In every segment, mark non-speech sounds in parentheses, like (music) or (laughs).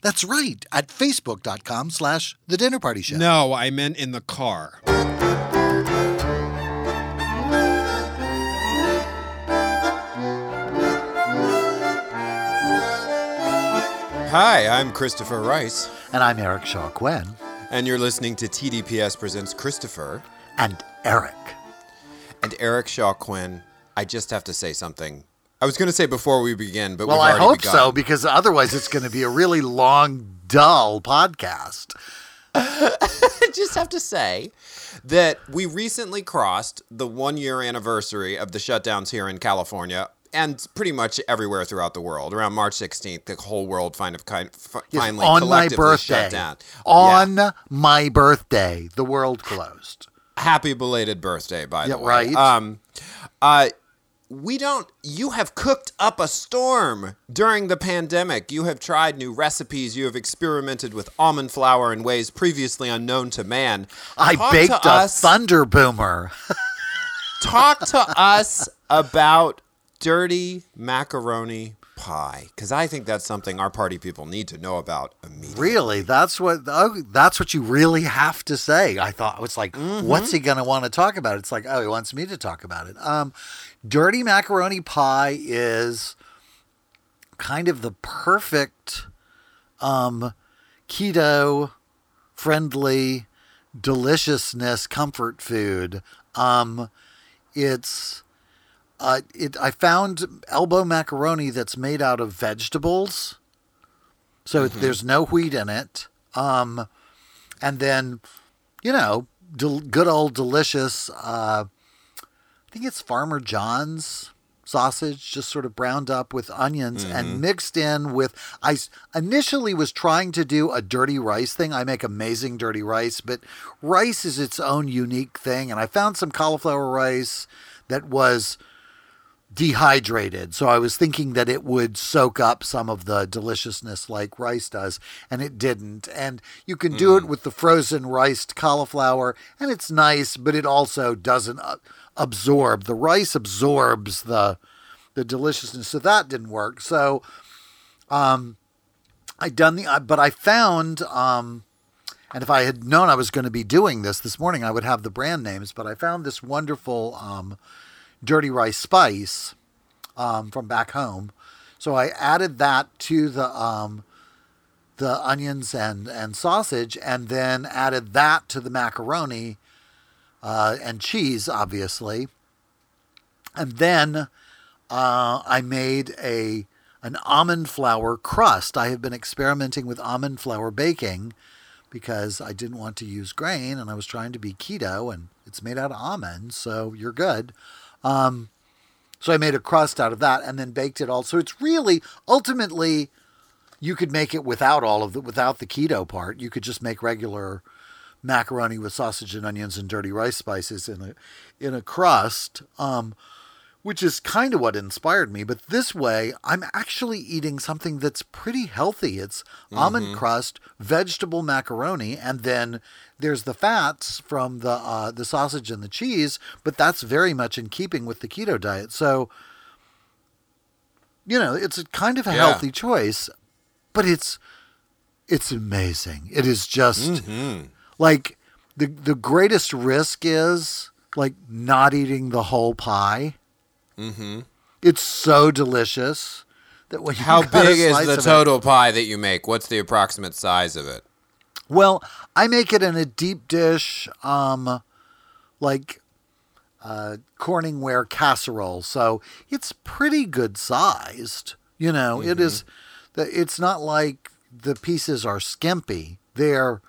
That's right, at facebook.com slash the dinner party show. No, I meant in the car. Hi, I'm Christopher Rice, And I'm Eric Shaw Quinn. and you're listening to TDPS Presents Christopher And Eric. and Eric Shaw Quinn. I just have to say something. I was going to say before we begin, but Well, I hope begun. so, because otherwise it's going to be a really long, dull podcast. I (laughs) just have to say that we recently crossed the one year anniversary of the shutdowns here in California and pretty much everywhere throughout the world. Around March 16th, the whole world kind of kind, f- Yes, finally on my collectively birthday. shut down. On Yeah. my birthday, the world closed. Happy belated birthday, by Yeah, the way. right. Um, uh, we don't. You have cooked up a storm during the pandemic. You have tried new recipes. You have experimented with almond flour in ways previously unknown to man. I Talk baked a us- thunder boomer. talk to us about dirty macaroni pie because I think that's something our party people need to know about immediately. Really? That's what oh, that's what you really have to say. I thought I was like, Mm-hmm. what's he going to want to talk about? It's like, oh, he wants me to talk about it. Um dirty macaroni pie is kind of the perfect um keto friendly deliciousness comfort food. Um it's uh, it, I found elbow macaroni that's made out of vegetables. So there's no wheat in it. Um, and then, you know, del- good old delicious, uh, I think it's Farmer John's sausage, just sort of browned up with onions and mixed in with. I initially was trying to do a dirty rice thing. I make amazing dirty rice, but rice is its own unique thing. And I found some cauliflower rice that was dehydrated. So I was thinking that it would soak up some of the deliciousness like rice does, and it didn't. And you can do it with the frozen riced cauliflower, and it's nice, but it also doesn't uh, absorb. The rice absorbs the the deliciousness, so that didn't work. So, um, I done the, but I found, um, and if I had known I was going to be doing this this morning, I would have the brand names. But I found this wonderful um, dirty rice spice um, from back home. So I added that to the um, the onions and and sausage, and then added that to the macaroni uh, and cheese, obviously. And then uh, I made a an almond flour crust. I have been experimenting with almond flour baking because I didn't want to use grain and I was trying to be keto and it's made out of almonds, so you're good. Um, so I made a crust out of that and then baked it all. So it's really ultimately you could make it without all of the without the keto part. You could just make regular macaroni with sausage and onions and dirty rice spices in a in a crust. Um, which is kind of what inspired me. But this way, I'm actually eating something that's pretty healthy. It's almond crust, vegetable macaroni, and then there's the fats from the uh, the sausage and the cheese. But that's very much in keeping with the keto diet. So, you know, it's a kind of a Yeah. healthy choice, but it's it's amazing. It is just Mm-hmm. like the the greatest risk is like not eating the whole pie. Mm-hmm. It's so delicious that when you How big is the of it- total pie that you make? What's the approximate size of it? well, I make it in a deep dish, um, like uh, Corningware casserole, so it's pretty good sized. You know, it is. The, it's not like the pieces are skimpy. They're,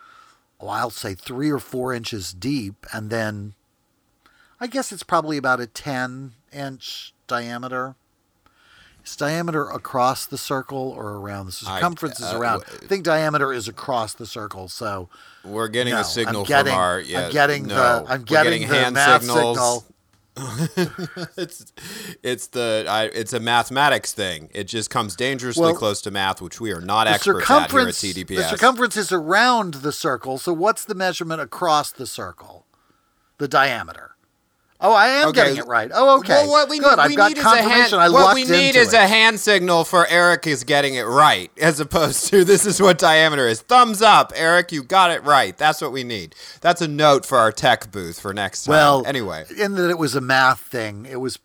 oh, I'll say three or four inches deep, and then I guess it's probably about a ten inch diameter. Is diameter across the circle or around the I- circumference? is uh, around. w- I think diameter is across the circle. So We're getting no, a signal I'm getting, from our. Yeah, I'm getting no, the. I'm getting, the hand math signals. signal. (laughs) it's it's the I, it's a mathematics thing. It just comes dangerously Well, close to math, which we are not experts at here at. TDPS. The circumference is around the circle. So what's the measurement across the circle? The diameter. Oh, I am Okay. getting it right. Oh, okay. Well, what we Good. need, I've got is confirmation. hand, I what we need is it. a hand signal for Eric is getting it right, as opposed to this is what diameter is. Thumbs up, Eric. You got it right. That's what we need. That's a note for our tech booth for next time. Well, anyway, in that it was a math thing. It was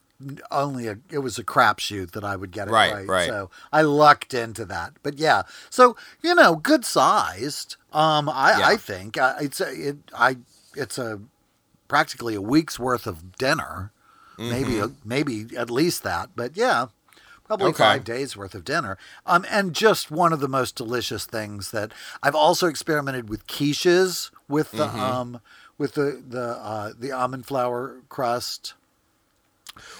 only a it was a crapshoot that I would get it Right, right. right. So I lucked into that. But yeah, so you know, good sized. Um, I Yeah. I think uh, it's a, it I it's a practically a week's worth of dinner, maybe maybe at least that. But yeah. Probably Mm-hmm. Okay. five days worth of dinner, um, and just one of the most delicious things that I've also experimented with quiches with the Mm-hmm. um, with the the uh, the almond flour crust,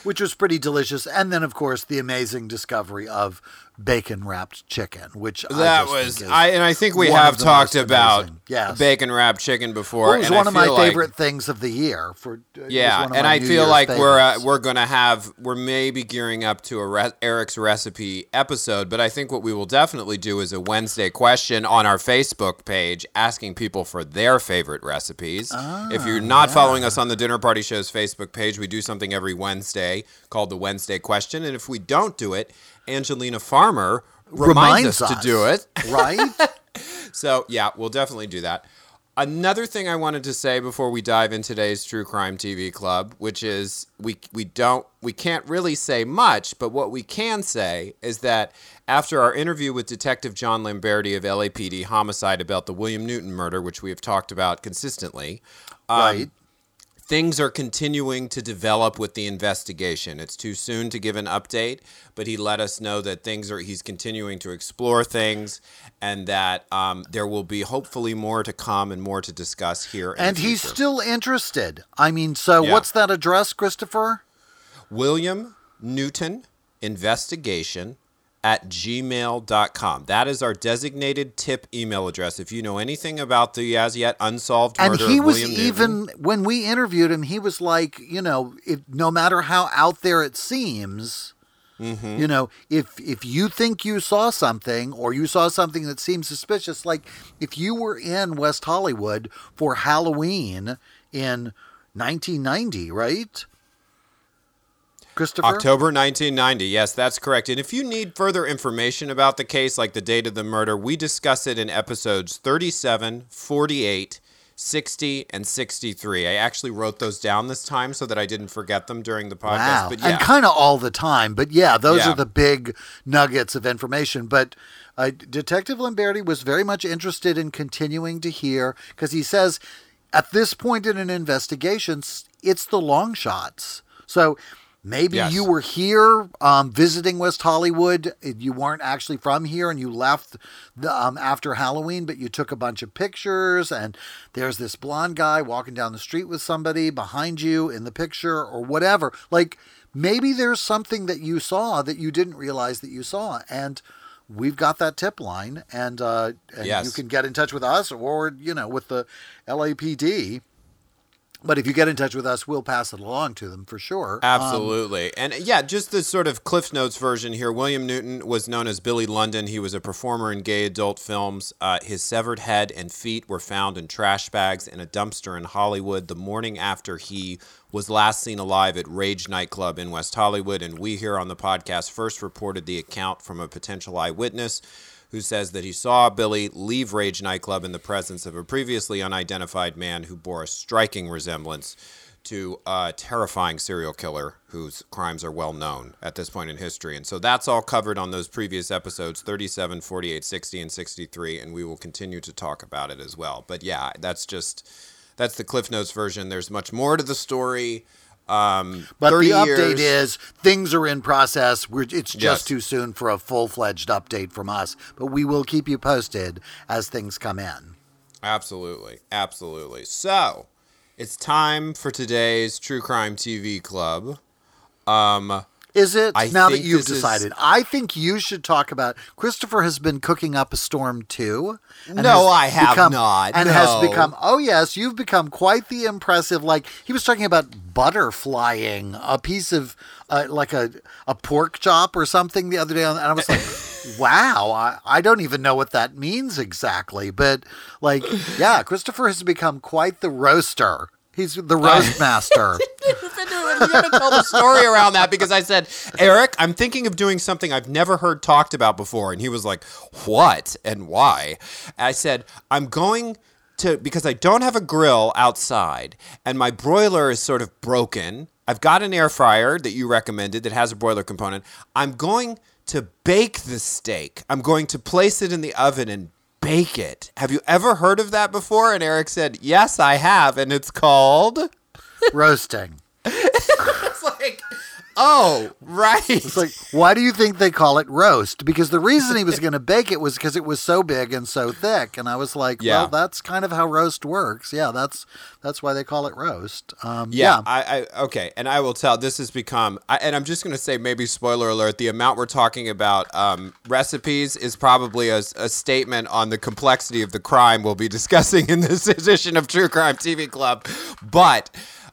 which was pretty delicious. And then, of course, the amazing discovery of bacon wrapped chicken, which I that just was I, and I think we have talked about. Yes. bacon wrapped chicken before. It was one I of my like- favorite things of the year. For Yeah, and I New feel Year's like we're uh, we're gonna have we're maybe gearing up to a re- Eric's recipe episode, but I think what we will definitely do is a Wednesday question on our Facebook page, asking people for their favorite recipes. if you're not following us on the Dinner Party Show's Facebook page, we do something every Wednesday called the Wednesday question, and if we don't do it, Angelina Farmer reminds, us, to do it. (laughs) right? So yeah, we'll definitely do that. Another thing I wanted to say before we dive into today's True Crime TV Club, which is we we don't we can't really say much, but what we can say is that after our interview with Detective John Lamberti of LAPD Homicide about the William Newton murder, which we have talked about consistently, um, right. Things are continuing to develop with the investigation. It's too soon to give an update, but he let us know that things are he's continuing to explore things and that um, there will be hopefully more to come and more to discuss here. And he's still interested. I mean, so Yeah. what's that address, Christopher? William Newton Investigation at gmail.com. That is our designated tip email address. If you know anything about the as yet unsolved And murder he of was William Newton, even when we interviewed him, he was like, you know, it, no matter how out there it seems, Mm-hmm. you know, if if you think you saw something or you saw something that seems suspicious, like if you were in West Hollywood for Halloween in 1990, right? Christopher. October 1990. Yes, that's correct. And if you need further information about the case, like the date of the murder, we discuss it in episodes 37, 48, 60, and 63. I actually wrote those down this time so that I didn't forget them during the podcast. Wow. But yeah, And kind of all the time. But yeah, those Yeah. are the big nuggets of information. But uh, Detective Lamberti was very much interested in continuing to hear because he says at this point in an investigation, it's the long shots. So maybe Yes. you were here um, visiting West Hollywood. You weren't actually from here and you left the, um, after Halloween, but you took a bunch of pictures. And there's this blonde guy walking down the street with somebody behind you in the picture or whatever. Like maybe there's something that you saw that you didn't realize that you saw. And we've got that tip line and, uh, and Yes. you can get in touch with us or, you know, with the LAPD. But if you get in touch with us, we'll pass it along to them for sure. Um, Absolutely. and yeah, just the sort of Cliff Notes version here. William Newton was known as Billy London. He was a performer in gay adult films. Uh, his severed head and feet were found in trash bags in a dumpster in Hollywood the morning after he was last seen alive at Rage nightclub in West Hollywood. And we here on the podcast first reported the account from a potential eyewitness who says that he saw Billy leave Rage nightclub in the presence of a previously unidentified man who bore a striking resemblance to a terrifying serial killer whose crimes are well known at this point in history. And so that's all covered on those previous episodes 37, 48, 60, and 63. And we will continue to talk about it as well. But yeah, that's just, that's the Cliff Notes version. There's much more to the story. Um, But 30 the update years- is things are in process. We're, it's just Yes. too soon for a full fledged update from us, but we will keep you posted as things come in. Absolutely. Absolutely. So, it's time for today's True Crime TV Club. Um, Is it I now that you've this is- decided? I think you should talk about. Christopher has been cooking up a storm too. No, I have become- not. and has become. Oh yes, you've become quite the impressive. Like he was talking about butterflying a piece of uh, like a a pork chop or something the other day, and I was like, (laughs) wow, I, I don't even know what that means exactly, but like, yeah, Christopher has become quite the roaster. He's the roast (laughs) master. I'm going to tell the story around that because I said, Eric, I'm thinking of doing something I've never heard talked about before. And he was like, What and why? I said, I'm going to, because I don't have a grill outside and my broiler is sort of broken. I've got an air fryer that you recommended that has a broiler component. I'm going to bake the steak. I'm going to place it in the oven and bake it. Have you ever heard of that before? And Eric said, Yes, I have. And it's called. Roasting. (laughs) Oh, right. It's like, why do you think they call it roast? Because the reason he was (laughs) going to bake it was because it was so big and so thick. And I was like, Yeah. well, that's kind of how roast works. Yeah, that's that's why they call it roast. Um, yeah, yeah. I, I okay, and I will tell. This has become, I, and I'm just going to say, maybe spoiler alert: the amount we're talking about um, recipes is probably a, a statement on the complexity of the crime we'll be (laughs) discussing in this edition of True Crime TV Club. But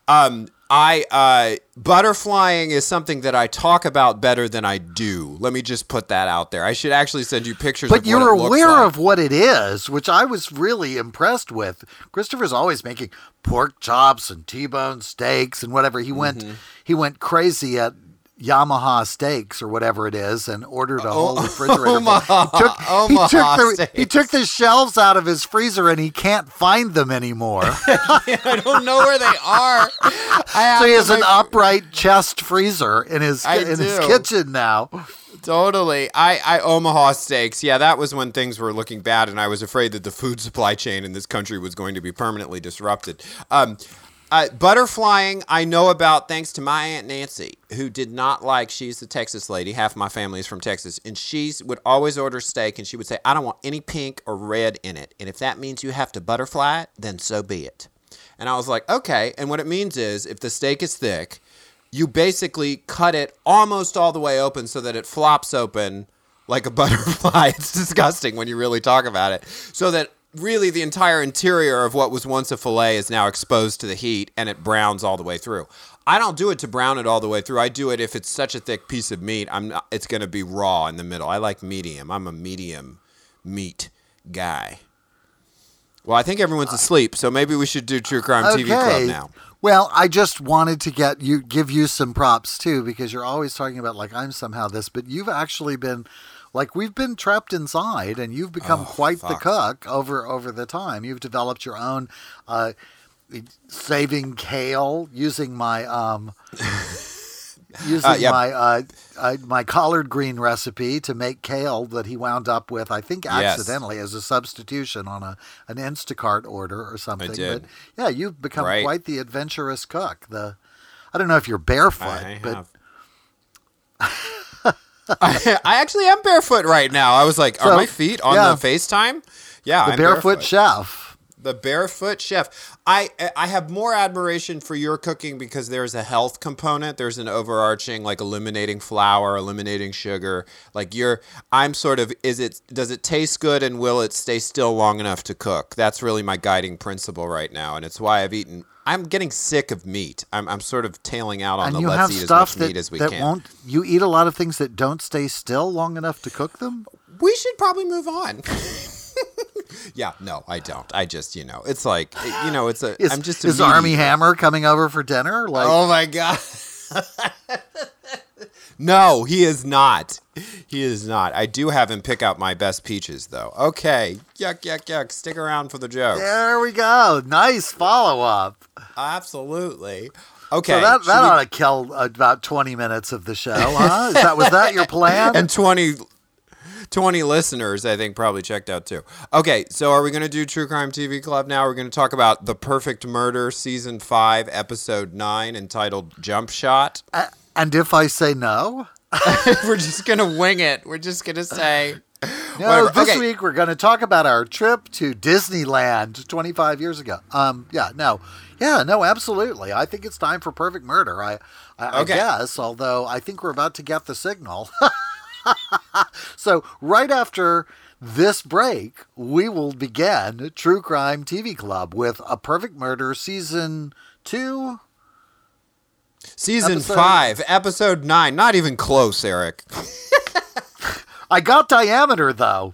um, I uh, butterflying is something that I talk about better than I do. Let me just put that out there. I should actually send you pictures. But of you're what it looks aware like. of what it is, which I was really impressed with. Christopher's always making pork chops and T-bone steaks and whatever. He went Mm-hmm. he went crazy at Yamaha Steaks or whatever it is and ordered a whole refrigerator. full. (laughs) Omaha- he took, he, took the, he took the shelves out of his freezer and he can't find them anymore. (laughs) I don't know where they are. So he has an upright chest freezer in his I in his kitchen now. Totally. I, I Omaha steaks. Yeah, that was when things were looking bad, and I was afraid that the food supply chain in this country was going to be permanently disrupted. Um, uh, butterflying, I know about thanks to my aunt Nancy, who did not like. She's the Texas lady. Half my family is from Texas, and she would always order steak, and she would say, "I don't want any pink or red in it, and if that means you have to butterfly it, then so be it." And I was like, "Okay." And what it means is, if the steak is thick, you basically cut it almost all the way open so that it flops open like a (laughs) butterfly. It's disgusting when you really talk about it. So that really the entire interior of what was once a fillet is now exposed to the heat and it browns all the way through. I don't do it to brown it all the way through. I do it if it's such a thick piece of meat, I'm not, it's going to be raw in the middle. I like medium. I'm a medium meat guy. Well, I think everyone's asleep, so maybe we should do True Crime TV Club now. Well, I just wanted to get you give you some props too because you're always talking about like I'm somehow this, but you've actually been like we've been trapped inside and you've become quite the Oh, fuck. cook over over the time. You've developed your own uh saving kale using my um (laughs) using yeah. my uh, uh, my collard green recipe to make kale that he wound up with, I think Yes. accidentally as a substitution on a an Instacart order or something. But yeah, you've become Right. quite the adventurous cook. The I don't know if you're barefoot, I but. (laughs) I, (laughs) I actually am barefoot right now. I was like, So, are my feet on yeah. the FaceTime? Yeah, the I'm barefoot chef. the barefoot chef. I I have more admiration for your cooking because there's a health component. There's an overarching like eliminating flour, eliminating sugar. Like you're I'm sort of is it does it taste good and will it stay still long enough to cook? That's really my guiding principle right now and it's why I've eaten I'm getting sick of meat. I'm, I'm sort of tailing out on And the you let's have eat stuff as much meat as we that can. won't. You eat a lot of things that don't stay still long enough to cook them. we should probably move on. (laughs) yeah, no, I don't. I just, you know, it's like, you know, it's a. (sighs) Is, am just a is Armie. Hammer coming over for dinner? Like, Oh my god. (laughs) no, he is not. He is not. I do have him pick out my best peaches, though. Okay, yuck, yuck, yuck. Stick around for the joke. there we go. Nice follow up. Absolutely. Okay. So that that we- ought to kill about twenty minutes of the show, huh? Is that was that your plan? and 20, 20 listeners, I think, probably checked out too. Okay, so are we going to do True Crime TV Club now? We're going to talk about The Perfect Murder, Season 5, Episode 9, entitled Jump Shot. A- and if I say no, (laughs) We're just going to wing it. We're just going to say, No, Whatever. this Okay. week we're going to talk about our trip to Disneyland 25 years ago. Um, yeah, no, yeah, no, absolutely. I think it's time for Perfect Murder. I, I, Okay. I guess, although I think we're about to get the signal. (laughs) so right after this break, we will begin True Crime TV Club with a Perfect Murder season two. Season Episode- five, episode nine. Not even close, Eric. (laughs) I got diameter though.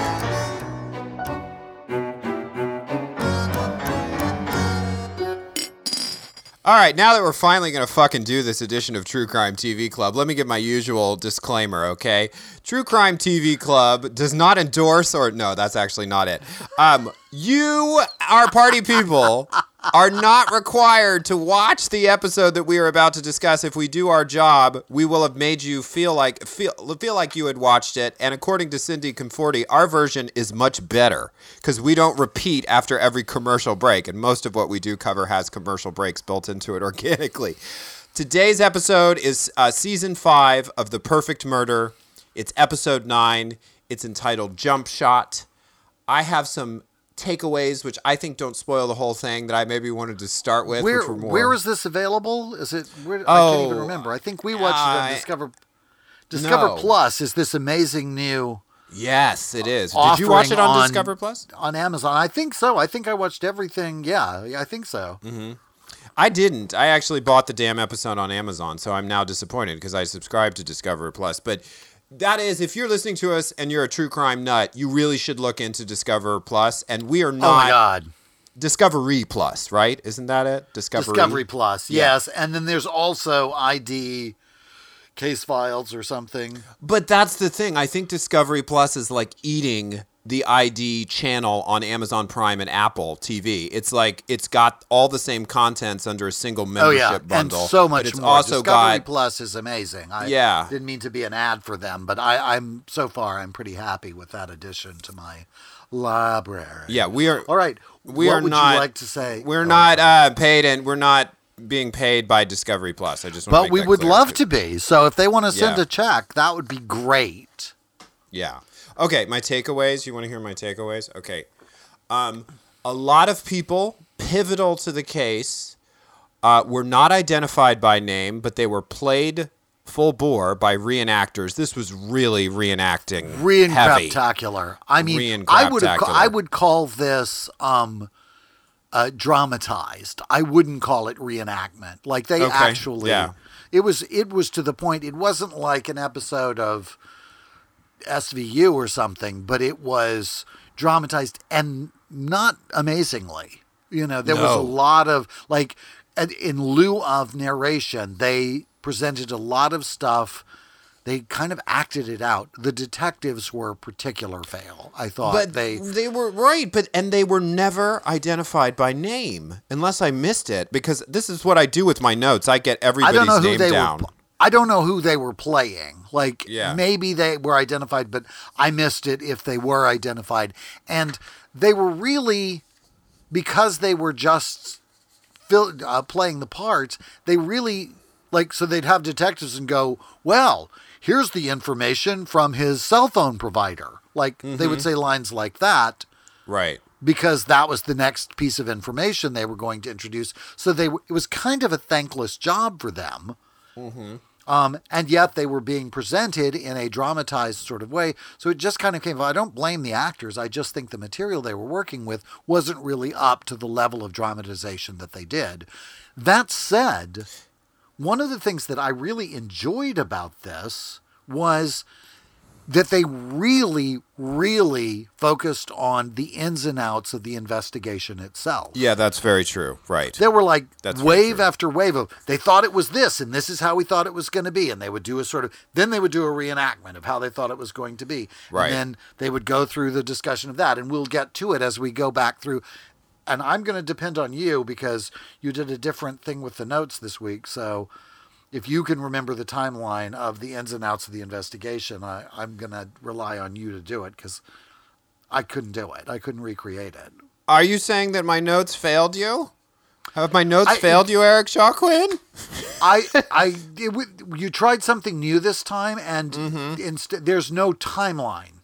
All right, now that we're finally going to fucking do this edition of True Crime TV Club, let me give my usual disclaimer, okay? True Crime TV Club does not endorse, or no, that's actually not it. Um, you, are party people, are not required to watch the episode that we are about to discuss. If we do our job, we will have made you feel like feel feel like you had watched it. And according to Cindy Conforti, our version is much better because we don't repeat after every commercial break, and most of what we do cover has commercial breaks built into it (laughs) organically. Today's episode is uh, season five of The Perfect Murder. It's episode nine. It's entitled Jump Shot. I have some takeaways, which I think don't spoil the whole thing, that I maybe wanted to start with. Where more, where is this available? Is it? Where, I can't even Oh, remember. I think we watched it on Discover. Discover No. Plus is this amazing new Yes, it is. Did you watch it on, on- Discover Plus? on Amazon. I think so. I think I watched everything. Yeah, yeah I think so. Mm-hmm. I didn't. I actually bought the damn episode on Amazon, so I'm now disappointed because I subscribed to Discover Plus. But that is, if you're listening to us and you're a true crime nut, you really should look into Discover Plus. And we are not oh my God. Discovery Plus, right? Isn't that it? Discovery. Discovery Plus, Yeah. yes. And then there's also ID case files or something. But that's the thing. I think Discovery Plus is like eating the ID channel on Amazon Prime and Apple TV. It's like it's got all the same contents under a single membership Oh yeah, bundle. and so but much it's more. also Discovery got Plus is amazing. I Yeah. didn't mean to be an ad for them, but I, I'm so far I'm pretty happy with that addition to my library. yeah. We are All right. we what are would not you like to say? We're Oh, not uh, paid and we're not being paid by Discovery Plus. I just want to But we would love to be. So if they want to send Yeah. a check, that would be great. Yeah. Okay, my takeaways. You want to hear my takeaways? Okay. Um, a lot of people pivotal to the case uh, were not identified by name, but they were played full bore by reenactors. This was really reenacting heavy. Re-craptacular. I mean, I would. I would call this um, uh, dramatized. I wouldn't call it reenactment. Like they Okay, actually, yeah. it was it was to the point. It wasn't like an episode of SVU or something, but it was dramatized and not amazingly. You know, there was a lot of like in lieu of narration, they presented a lot of stuff. They kind of acted it out. The detectives were a particular fail. I thought But they they were right, but and they were never identified by name, unless I missed it. Because this is what I do with my notes. I get everybody's don't know who name down. were. I don't know who they were playing. Like Yeah. maybe they were identified, but I missed it if they were identified. And they were really because they were just fill, uh, playing the parts. They really like so they'd have detectives and go, "Well, here's the information from his cell phone provider." Like they Mm-hmm. would say lines like that right. because that was the next piece of information they were going to introduce. So they it was kind of a thankless job for them. Um, and yet they were being presented in a dramatized sort of way. So it just kind of came. I don't blame the actors. I just think the material they were working with wasn't really up to the level of dramatization that they did. That said, one of the things that I really enjoyed about this was that they really, really focused on the ins and outs of the investigation itself. Yeah, that's very true. Right. There were like That's wave after wave of they thought it was this and this is how we thought it was going to be and they would do a sort of then they would do a reenactment of how they thought it was going to be Right. and then they would go through the discussion of that and we'll get to it as we go back through and I'm going to depend on you because you did a different thing with the notes this week so if you can remember the timeline of the ins and outs of the investigation I, I'm going to rely on you to do it because I couldn't do it I couldn't recreate it Are you saying that my notes failed you? Have my notes I- failed you, Eric Shaw Quinn? I (laughs) I it, you tried something new this time, and Mm-hmm. instead there's no timeline.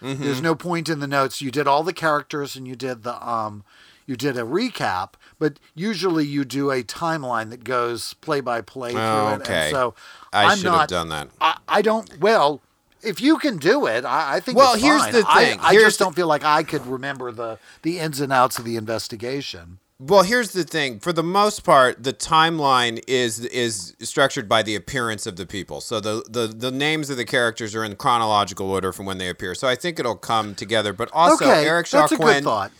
There's no point in the notes. You did all the characters, and you did the um, you did a recap. But usually you do a timeline that goes play by play through Oh, it. And so I I'm should have not, done that. I, I don't. Well, if you can do it, I, I think. Well, here's fine. the thing. I, Here's just the- don't feel like I could remember the the ins and outs of the investigation. Well, here's the thing. For the most part, the timeline is is structured by the appearance of the people. So the, the, the names of the characters are in chronological order from when they appear. So I think it'll come together. But also, okay, Eric that's a good thought.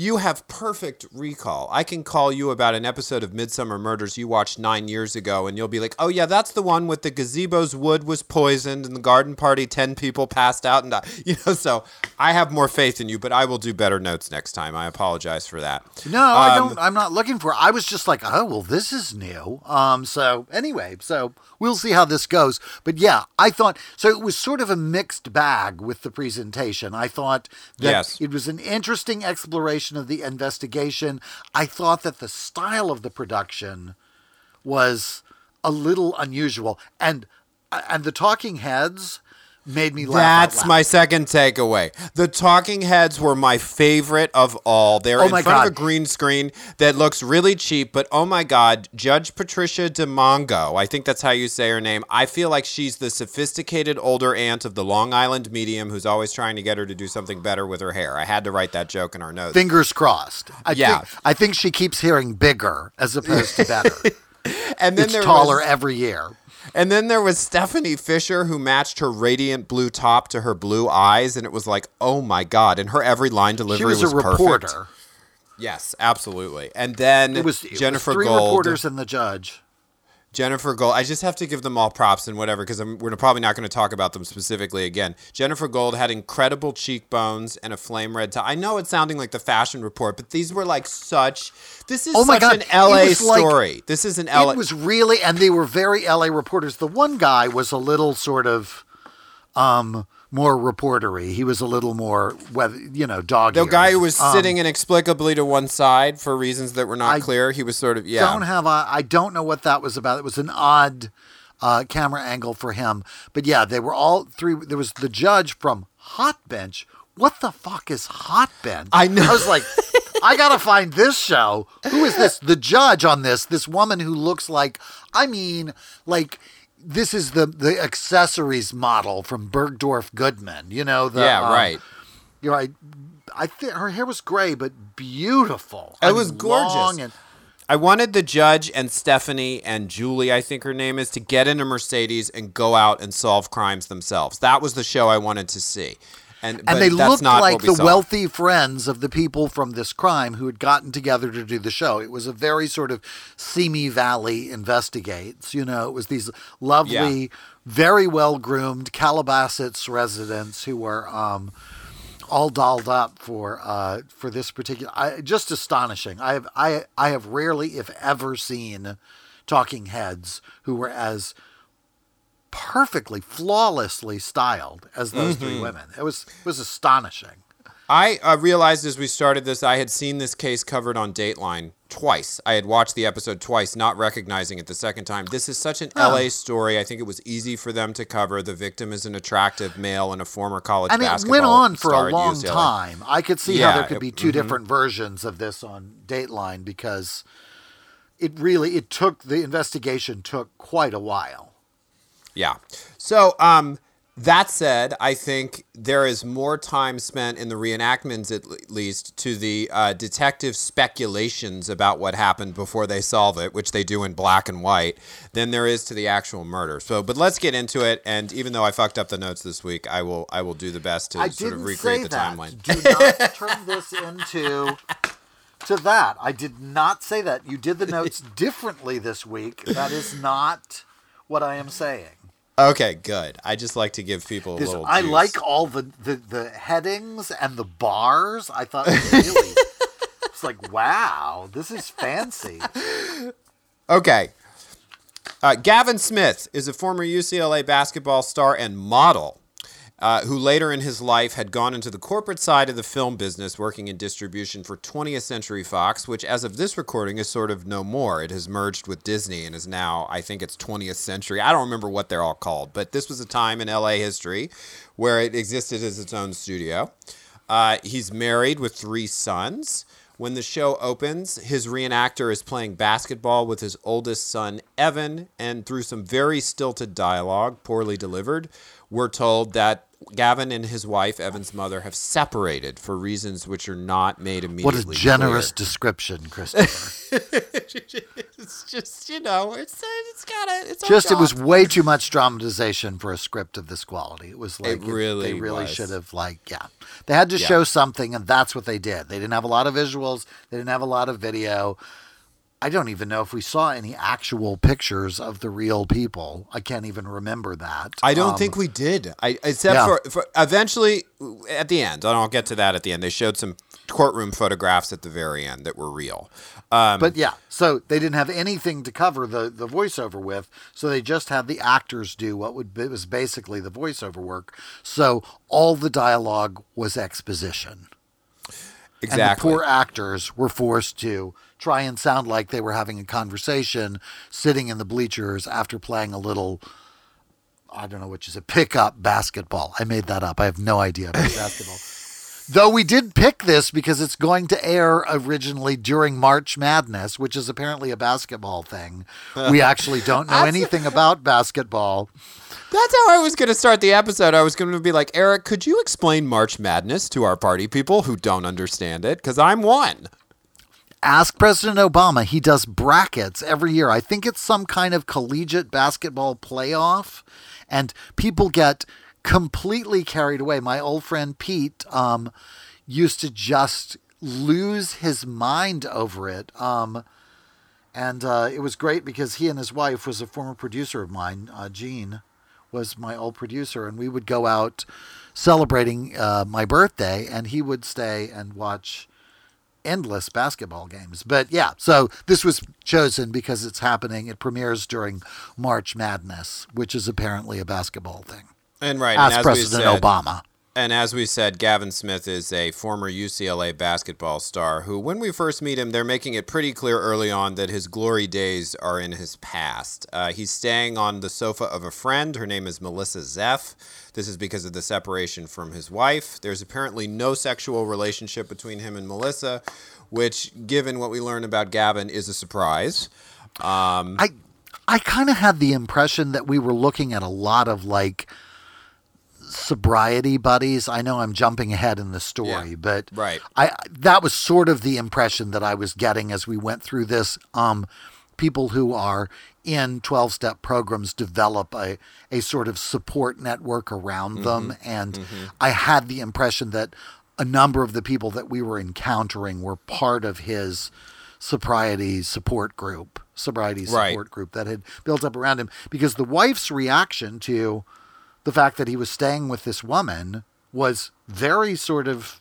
You have perfect recall. I can call you about an episode of Midsomer Murders you watched nine years ago, and you'll be like, "Oh yeah, that's the one with the gazebo's wood was poisoned, and the garden party ten people passed out, and died." (laughs) you know." So I have more faith in you, but I will do better notes next time. I apologize for that. No, I Um, don't. I'm not looking for. I was just like, oh well, this is new. Um. So anyway, so we'll see how this goes. But yeah, I thought so. It was sort of a mixed bag with the presentation. I thought that Yes. it was an interesting exploration of the investigation. I thought that the style of the production was a little unusual, and and the talking heads made me laugh. That's my second takeaway. The talking heads were my favorite of all. They're Oh in front of a green screen that looks really cheap, but oh my God, Judge Patricia DiMango, I think that's how you say her name. I feel like she's the sophisticated older aunt of the Long Island medium who's always trying to get her to do something better with her hair. I had to write that joke in our notes. Fingers crossed. I Yeah. think I think she keeps hearing bigger as opposed to better. (laughs) and then it's taller was- every year. And then there was Stephanie Fisher who matched her radiant blue top to her blue eyes, and it was like, oh my god! And her every line delivery She was, a perfect. Yes, absolutely. And then It was, it was Jennifer three Gold. reporters and the judge. Jennifer Gold. I just have to give them all props and whatever because we're probably not going to talk about them specifically again. Jennifer Gold had incredible cheekbones and a flame red tie. I know it's sounding like the fashion report, but these were like such. This is Oh my such God, an LA was like- story. this is an LA. It was really, and they were very LA reporters. The one guy was a little sort of um, more reportery. He was a little more, you know, dog. the guy who was Um, sitting inexplicably to one side for reasons that were not I clear. He was sort of yeah. Don't have a. I don't know what that was about. It was an odd uh, camera angle for him. But yeah, they were all three. There was the judge from Hot Bench. What the fuck is Hot Bench? I know. I was like, I gotta find this show. Who is this? The judge on this? This woman who looks like. I mean, like. This is the the accessories model from Bergdorf Goodman. You know the yeah, um, right. You know, I, I think her hair was gray, but beautiful. It was gorgeous. and- I wanted the judge and Stephanie and Julie, I think her name is, to get in a Mercedes and go out and solve crimes themselves. That was the show I wanted to see. And, and they looked like we the saw. wealthy friends of the people from this crime who had gotten together to do the show. It was a very sort of Simi Valley investigates. You know, it was these lovely, Yeah. very well groomed Calabasas residents who were um, all dolled up for uh, for this particular. I, just astonishing. I have I I have rarely, if ever, seen talking heads who were as perfectly, flawlessly styled as those Mm-hmm. three women. It was it was astonishing. I uh, realized as we started this, I had seen this case covered on Dateline twice. I had watched the episode twice, not recognizing it the second time. This is such an LA story. I think it was easy for them to cover. The victim is an attractive male and a former college And it went on for a long time. I could see Yeah, how there could it- be 2 different versions of this on Dateline because it really it took the investigation took quite a while. Yeah. So, um, That said, I think there is more time spent in the reenactments, at least, to the uh, detective speculations about what happened before they solve it, which they do in black and white, than there is to the actual murder. So, but let's get into it. And even though I fucked up the notes this week, I will I will do the best to I sort of recreate the that. timeline. Do not (laughs) turn this into to that. I did not say that. You did the notes (laughs) differently this week. That is not what I am saying. Okay, good. I just like to give people a This- little. I juice. like all the, the the headings and the bars. I thought really, (laughs) it's like wow, this is fancy. Okay. Uh, Gavin Smith is a former UCLA basketball star and model uh, who later in his life had gone into the corporate side of the film business, working in distribution for 20th Century Fox, which, as of this recording, is sort of no more. It has merged with Disney and is now, I think it's 20th Century. I don't remember what they're all called, but this was a time in LA history where it existed as its own studio. Uh, he's married with three sons. When the show opens, his reenactor is playing basketball with his oldest son, Evan, and through some very stilted dialogue, poorly delivered, we're told that Gavin and his wife, Evan's mother, have separated for reasons which are not made immediately. What a generous clear. description, Christopher. (laughs) it's just, you know, it's it's got a it's Just it was way too much dramatization for a script of this quality. It was like really they really was. should have like yeah. They had to Yeah. show something and that's what they did. They didn't have a lot of visuals, they didn't have a lot of video. I don't even know if we saw any actual pictures of the real people. I can't even remember that. I don't Um, think we did. I except Yeah. for, for eventually at the end. and I'll get to that at the end. They showed some courtroom photographs at the very end that were real. Um, But yeah, so they didn't have anything to cover the, the voiceover with, so they just had the actors do what would it was basically the voiceover work. So all the dialogue was exposition. exactly. And the poor actors were forced to try and sound like they were having a conversation sitting in the bleachers after playing a little I don't know which is a pickup basketball. I made that up. I have no idea about (laughs) basketball. Though we did pick this because it's going to air originally during March Madness, which is apparently a basketball thing. We (laughs) actually don't know anything about basketball. That's how I was going to start the episode. I was going to be like, Eric, could you explain March Madness to our party people who don't understand it? Because I'm one. Ask President Obama. He does brackets every year. I think it's some kind of collegiate basketball playoff, and people get completely carried away. My old friend Pete um, used to just lose his mind over it. Um, and uh, it was great because he and his wife was a former producer of mine, uh, Gene, was my old producer, and we would go out celebrating uh, my birthday, and he would stay and watch endless basketball games. But yeah, so this was chosen because it's happening. It premieres during March Madness, which is apparently a basketball thing. And right, Ask and as we President said, Obama. And as we said, Gavin Smith is a former UCLA basketball star who, when we first meet him, they're making it pretty clear early on that his glory days are in his past. Uh, he's staying on the sofa of a friend. Her name is Melissa Zeff. This is because of the separation from his wife. There's apparently no sexual relationship between him and Melissa, which, given what we learn about Gavin, is a surprise. Um, I I kind of had the impression that we were looking at a lot of like sobriety buddies. I know I'm jumping ahead in the story, Yeah, but right. I that was sort of the impression that I was getting as we went through this. Um, people who are in 12 step programs develop a, a sort of support network around them. And I had the impression that a number of the people that we were encountering were part of his sobriety support group, sobriety Right. support group that had built up around him. Because the wife's reaction to the fact that he was staying with this woman was very sort of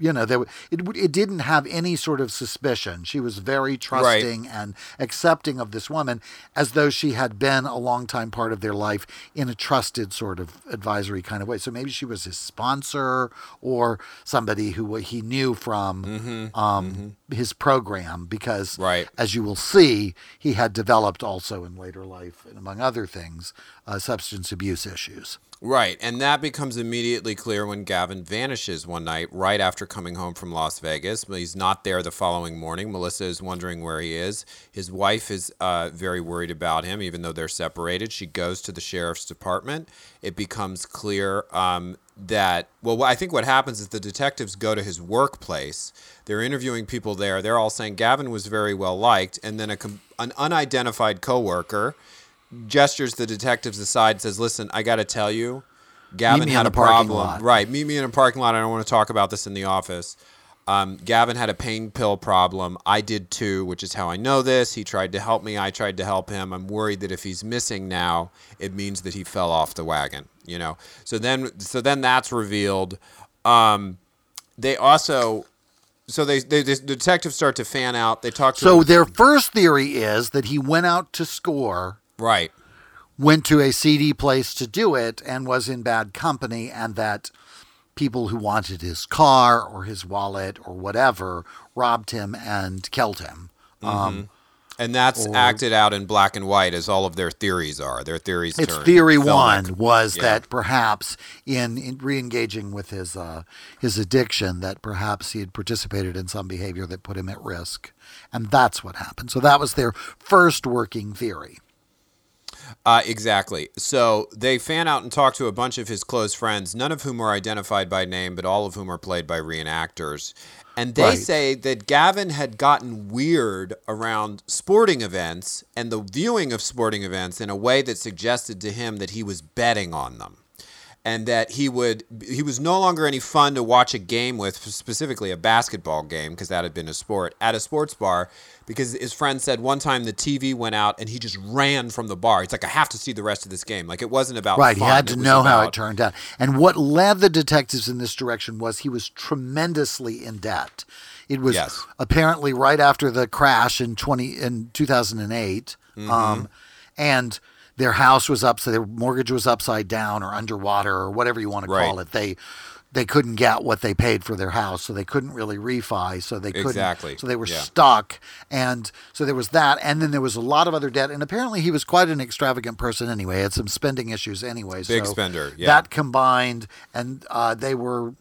you know there it it didn't have any sort of suspicion. She was very trusting and accepting of this woman as though she had been a long time part of their life in a trusted sort of advisory kind of way. So maybe she was his sponsor or somebody who he knew from um, his program because Right. as you will see he had developed also in later life and among other things uh, substance abuse issues Right, and that becomes immediately clear when Gavin vanishes one night right after coming home from Las Vegas. He's not there the following morning. Melissa is wondering where he is. His wife is uh, very worried about him, even though they're separated. She goes to the sheriff's department. It becomes clear um, that, well, I think what happens is the detectives go to his workplace. They're interviewing people there. They're all saying Gavin was very well liked, and then a, an unidentified coworker gestures the detectives aside, says, "Listen, I got to tell you, Gavin had a problem. lot." Right, meet me in a parking lot. I don't want to talk about this in the office." Um, Gavin had a pain pill problem. I did too, which is how I know this. He tried to help me. I tried to help him. I'm worried that if he's missing now, it means that he fell off the wagon. You know. So then, so then that's revealed. Um, they also, so they, they, the detectives start to fan out. They talk to So him- their first theory is that he went out to score, right. went to a seedy place to do it, and was in bad company, and that people who wanted his car or his wallet or whatever robbed him and killed him. Um, And that's acted out in black and white, as all of their theories are. Their theories. Its theory filmic. one was Yeah. that perhaps in, in re-engaging with his uh, his addiction, that perhaps he had participated in some behavior that put him at risk, and that's what happened. So that was their first working theory. Uh, exactly. So they fan out and talk to a bunch of his close friends, none of whom are identified by name, but all of whom are played by reenactors. And they Right. say that Gavin had gotten weird around sporting events and the viewing of sporting events in a way that suggested to him that he was betting on them. And that he would he was no longer any fun to watch a game with specifically a basketball game because that had been a sport at a sports bar because his friend said one time the TV went out and he just ran from the bar. It's like I have to see the rest of this game. Like it wasn't about Right, fun, he had to know how it turned out. And what led the detectives in this direction was he was tremendously in debt. It was Yes. apparently right after the crash in twenty in two thousand and eight, Mm-hmm. um, and their house was up, so their mortgage was upside down or underwater or whatever you want to call it. They they couldn't get what they paid for their house, so they couldn't really refi, so they couldn't. Exactly, So they were yeah. stuck, and so there was that, and then there was a lot of other debt, and apparently he was quite an extravagant person anyway. Had some spending issues anyway. Big so spender, yeah. That combined, and uh, they were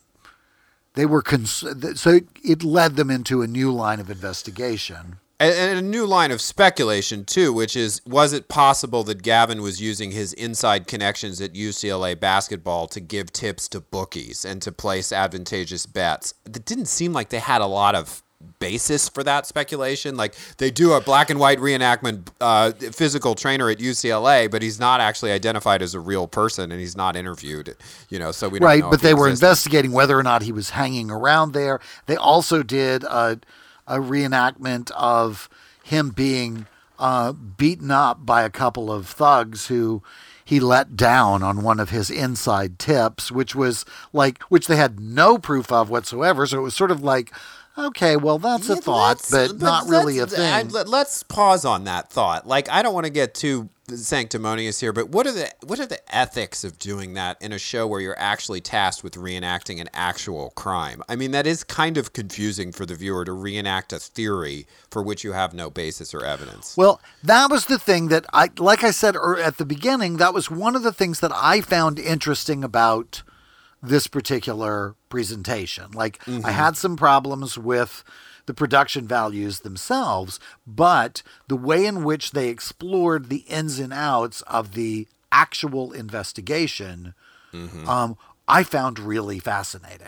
they were cons- so it led them into a new line of investigation. And, and a new line of speculation too, which is was it possible that Gavin was using his inside connections at UCLA basketball to give tips to bookies and to place advantageous bets? It didn't seem like they had a lot of basis for that speculation. Like they do a black and white reenactment uh, physical trainer at UCLA, but he's not actually identified as a real person and he's not interviewed. You know, so we don't right, know but they were existed. investigating whether or not he was hanging around there. They also did a, a reenactment of him being uh, beaten up by a couple of thugs who he let down on one of his inside tips, which was like, which they had no proof of whatsoever. So it was sort of like, okay, well, that's a Yeah, thought, let's- but not really a thing. I- let- let's pause on that thought. Like, I don't want to get too sanctimonious here, but what are the what are the ethics of doing that in a show where you're actually tasked with reenacting an actual crime? I mean, that is kind of confusing for the viewer to reenact a theory for which you have no basis or evidence. Well, that was the thing that I, like I said at the beginning, that was one of the things that I found interesting about this particular presentation. Like, I had some problems with the production values themselves, but the way in which they explored the ins and outs of the actual investigation, um, I found really fascinating.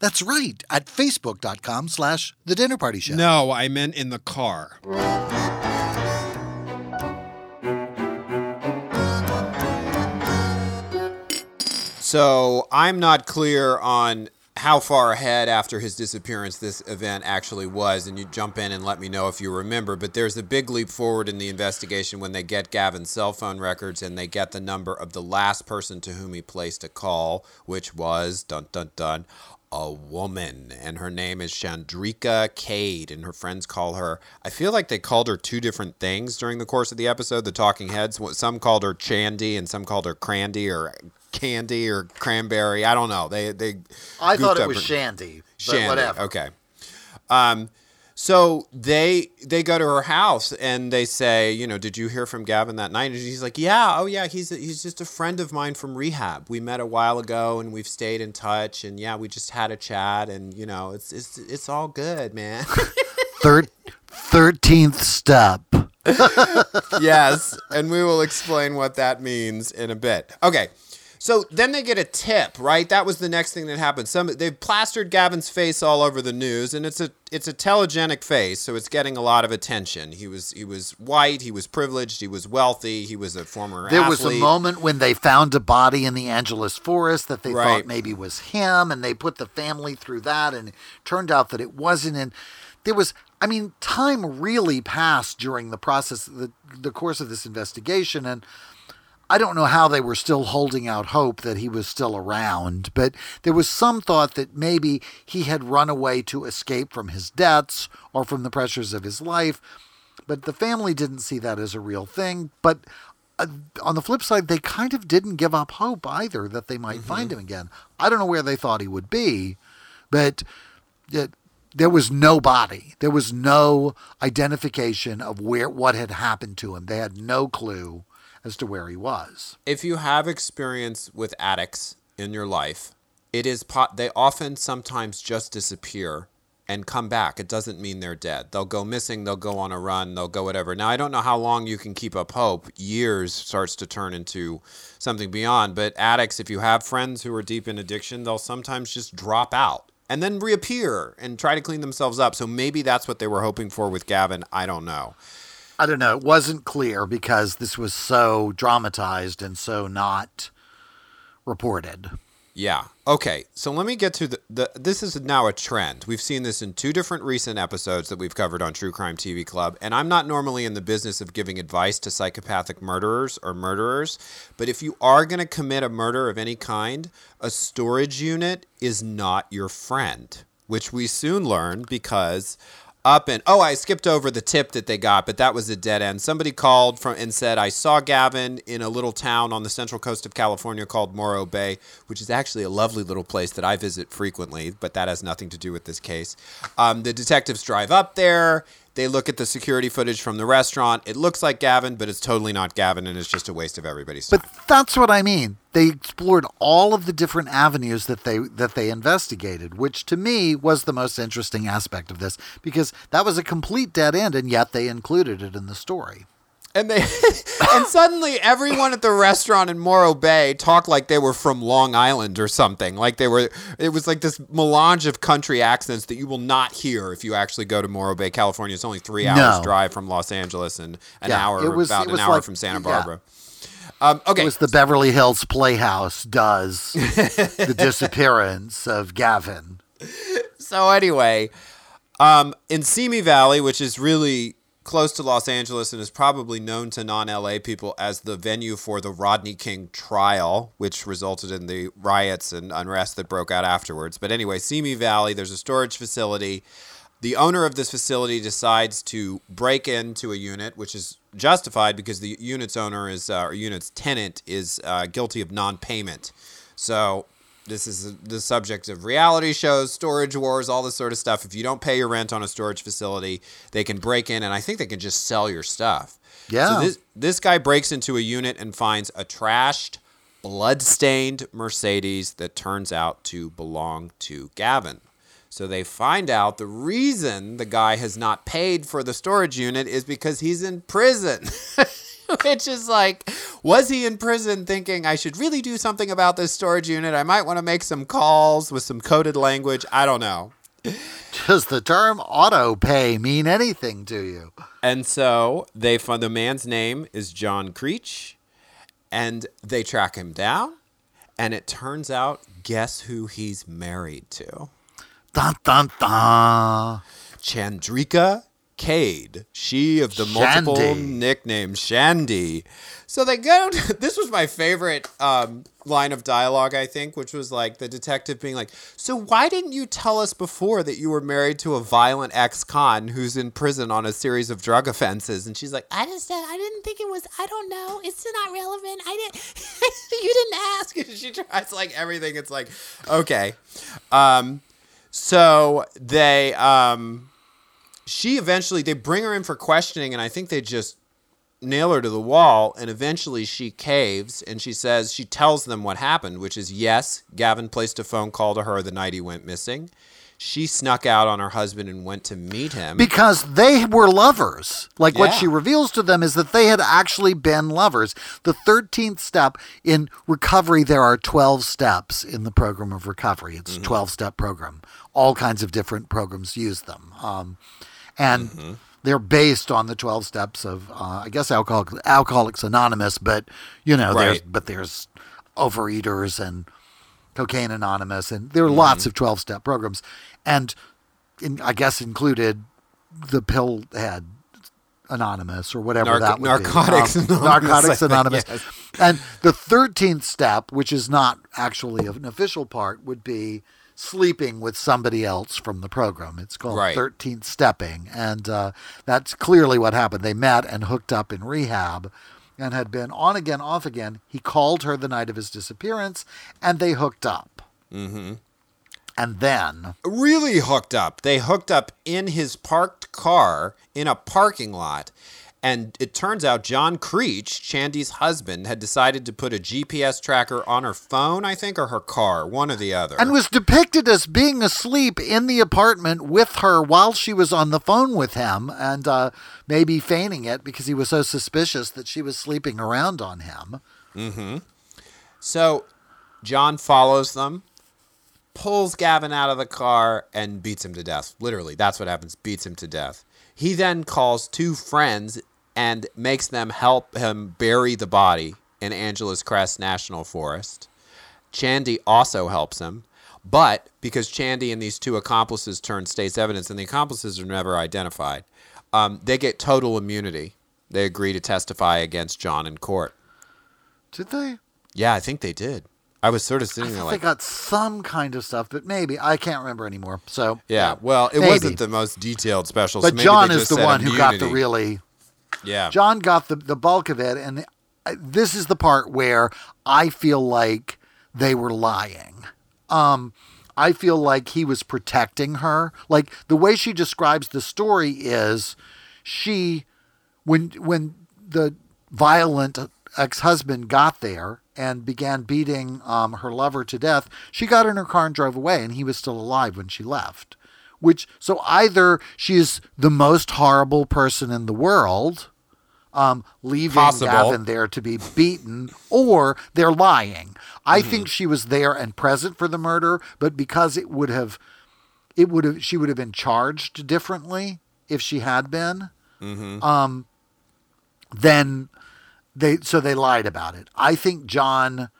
That's right, at facebook.com slash the dinner party show. No, I meant in the car. So I'm not clear on how far ahead after his disappearance this event actually was, and you jump in and let me know if you remember. But there's a big leap forward in the investigation when they get Gavin's cell phone records and they get the number of the last person to whom he placed a call, which was dun dun dun a woman, and her name is Chandrika Cade, and her friends call her. I feel like they called her two different things during the course of the episode. The Talking Heads, some called her Chandy, and some called her Crandy or Candy or Cranberry. I don't know. They they. I thought it was her- Shandy. But Shandy. whatever. Okay. Um, so they they go to her house and they say, you know, did you hear from Gavin that night? And she's like, yeah, oh yeah, he's he's just a friend of mine from rehab. We met a while ago and we've stayed in touch and yeah, we just had a chat and you know, it's it's it's all good, man. (laughs) Thir- 13th step. (laughs) yes, and we will explain what that means in a bit. Okay. So then they get a tip, right? That was the next thing that happened. Some they've plastered Gavin's face all over the news, and it's a it's a telegenic face, so it's getting a lot of attention. He was he was white, he was privileged, he was wealthy, he was a former There was a moment when they found a body in the Angeles forest that they Right. thought maybe was him, and they put the family through that, and it turned out that it wasn't. And there was, I mean, time really passed during the process, the the course of this investigation, and I don't know how they were still holding out hope that he was still around, but there was some thought that maybe he had run away to escape from his debts or from the pressures of his life. But the family didn't see that as a real thing. But uh, on the flip side, they kind of didn't give up hope either that they might find him again. I don't know where they thought he would be, but it, there was no body. There was no identification of where what had happened to him. They had no clue as to where he was. if you have experience with addicts in your life, it is po- they often sometimes just disappear and come back. It doesn't mean they're dead. They'll go missing, they'll go on a run, they'll go whatever. Now I don't know how long you can keep up hope. Years starts to turn into something beyond, but addicts if you have friends who are deep in addiction, they'll sometimes just drop out and then reappear and try to clean themselves up. So maybe that's what they were hoping for with Gavin. I don't know. I don't know. It wasn't clear because this was so dramatized and so not reported. Yeah. Okay. So let me get to the, the. This is now a trend. We've seen this in two different recent episodes that we've covered on True Crime TV Club. And I'm not normally in the business of giving advice to psychopathic murderers or murderers. But if you are going to commit a murder of any kind, a storage unit is not your friend, which we soon learn because up and oh i skipped over the tip that they got but that was a dead end. Somebody called from and said i saw gavin in a little town on the central coast of california called morro bay which is actually a lovely little place that i visit frequently but that has nothing to do with this case. Um, the detectives drive up there they look at the security footage from the restaurant it looks like gavin but it's totally not gavin and it's just a waste of everybody's time But that's what I mean. They explored all of the different avenues that they that they investigated, which to me was the most interesting aspect of this because that was a complete dead end and yet they included it in the story. And they (laughs) and suddenly everyone at the restaurant in Morro Bay talked like they were from Long Island or something. Like they were it was like this melange of country accents that you will not hear if you actually go to Morro Bay, California. It's only 3 hours No. drive from Los Angeles and an Yeah, hour was- about an hour like- from Santa yeah. Barbara. Um, okay. It was the Beverly Hills Playhouse does (laughs) the disappearance of Gavin. so anyway, um, in Simi Valley, which is really close to Los Angeles and is probably known to non-LA people as the venue for the Rodney King trial, which resulted in the riots and unrest that broke out afterwards. But anyway, Simi Valley, there's a storage facility. The owner of this facility decides to break into a unit, which is justified because the unit's owner is, uh, or unit's tenant is uh, guilty of non-payment. So this is the subject of reality shows, storage wars, all this sort of stuff. If you don't pay your rent on a storage facility, they can break in, and I think they can just sell your stuff. Yeah. So this this guy breaks into a unit and finds a trashed, blood-stained Mercedes that turns out to belong to Gavin. So they find out the reason the guy has not paid for the storage unit is because he's in prison. (laughs) (laughs) Which is like, was he in prison thinking I should really do something about this storage unit? I might want to make some calls with some coded language. I don't know. Does the term auto pay mean anything to you? And so they find the man's name is John Creech, and they track him down, And it turns out, guess who he's married to? Dun dun dun. Chandrika Cade. She of the multiple Shandy. nicknames, Shandy. So they go. To, (laughs) this was my favorite um, line of dialogue, I think, which was like the detective being like, "So why didn't you tell us before that you were married to a violent ex-con who's in prison on a series of drug offenses?" And she's like, "I just, said I didn't think it was. I don't know. It's not relevant. I didn't. (laughs) you didn't ask." And she tries like everything. It's like, okay. Um, so they um she eventually they bring her in for questioning and I think they just nail her to the wall and eventually she caves and she says she tells them what happened which is yes Gavin placed a phone call to her the night he went missing she snuck out on her husband and went to meet him because they were lovers. Like what she reveals to them is that they had actually been lovers. The 13th step in recovery, there are 12 steps in the program of recovery. It's a 12 step program. All kinds of different programs use them. Um, and they're based on the 12 steps of, uh, I guess, Alcoholic, Alcoholics Anonymous, but, you know, there's, but there's overeaters and Cocaine Anonymous, and there are lots of 12 step programs. And in, I guess included the pill head anonymous or whatever Narco- that would Narcotics be. Um, Anonymous, narcotics anonymous yes. and the 13th step which is not actually an official part would be sleeping with somebody else from the program it's called Right. 13th stepping and uh, that's clearly what happened they met and hooked up in rehab and had been on again off again he called her the night of his disappearance and they hooked up mm-hmm. and then really hooked up. They hooked up in his parked car in a parking lot. And it turns out John Creech, Chandy's husband, had decided to put a GPS tracker on her phone, I think, or her car, one or the other. and was depicted as being asleep in the apartment with her while she was on the phone with him and uh, maybe feigning it because he was so suspicious that she was sleeping around on him. Mm-hmm. So John follows them, pulls Gavin out of the car, and beats him to death. Literally, that's what happens. Beats him to death. He then calls two friends and makes them help him bury the body in Angeles Crest National Forest. Chandy also helps him, but because Chandy and these two accomplices turn state's evidence, and the accomplices are never identified, um, they get total immunity. They agree to testify against John in court. Did they? Yeah, I think they did. I was sort of sitting there like, they got some kind of stuff, but maybe I can't remember anymore. So yeah. Well, it Maybe. wasn't the most detailed special. so But maybe John is the one who got the really. Yeah. John got the the bulk of it, and uh, this is the part where I feel like they were lying. Um, I feel like he was protecting her. Like the way she describes the story is, she, when when the violent ex-husband got there and began beating um, her lover to death, she got in her car and drove away, and he was still alive when she left. Which so either she is the most horrible person in the world, um, leaving Possible. Gavin there to be beaten, or they're lying. I Mm-hmm. think she was there and present for the murder, but because it would have, it would have, she would have been charged differently if she had been. Mm-hmm. Um, then they so they lied about it. I think John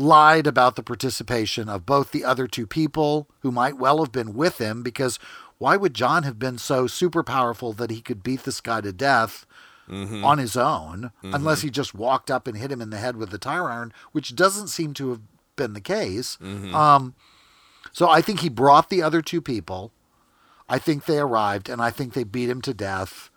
lied about the participation of both the other two people who might well have been with him because why would John have been so super powerful that he could beat this guy to death mm-hmm. on his own mm-hmm. unless he just walked up and hit him in the head with a tire iron, which doesn't seem to have been the case. Mm-hmm. Um, so I think he brought the other two people. I think they arrived and I think they beat him to death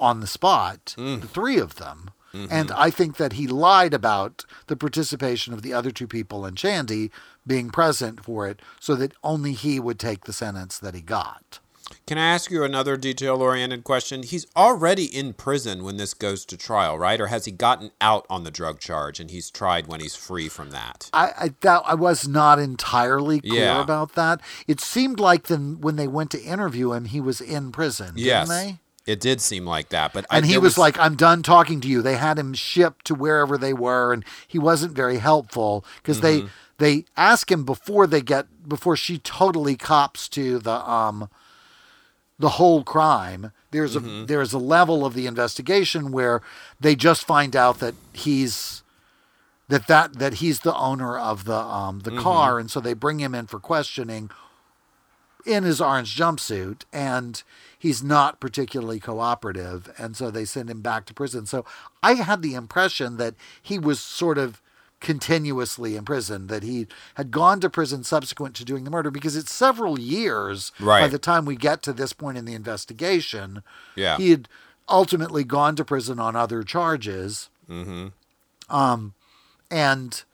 on the spot, mm. the three of them. Mm-hmm. And I think that he lied about the participation of the other two people and Chandy being present for it so that only he would take the sentence that he got. Can I ask you another detail oriented question? He's already in prison when this goes to trial, right? Or has he gotten out on the drug charge and he's tried when he's free from that? I, I that I was not entirely clear Yeah. about that. It seemed like then when they went to interview him, he was in prison, yes. didn't they? It did seem like that, but And I, he there was, like, "I'm done talking to you." They had him shipped to wherever they were, and he wasn't very helpful because Mm-hmm. they they ask him before they get before she totally cops to the um the whole crime. There's a Mm-hmm. there's a level of the investigation where they just find out that he's that that that he's the owner of the um the car, and so they bring him in for questioning in his orange jumpsuit, and he's not particularly cooperative, and so they send him back to prison. So I had the impression that he was sort of continuously in prison that he had gone to prison subsequent to doing the murder because it's several years by the time we get to this point in the investigation Yeah. he had ultimately gone to prison on other charges Mm-hmm. um, and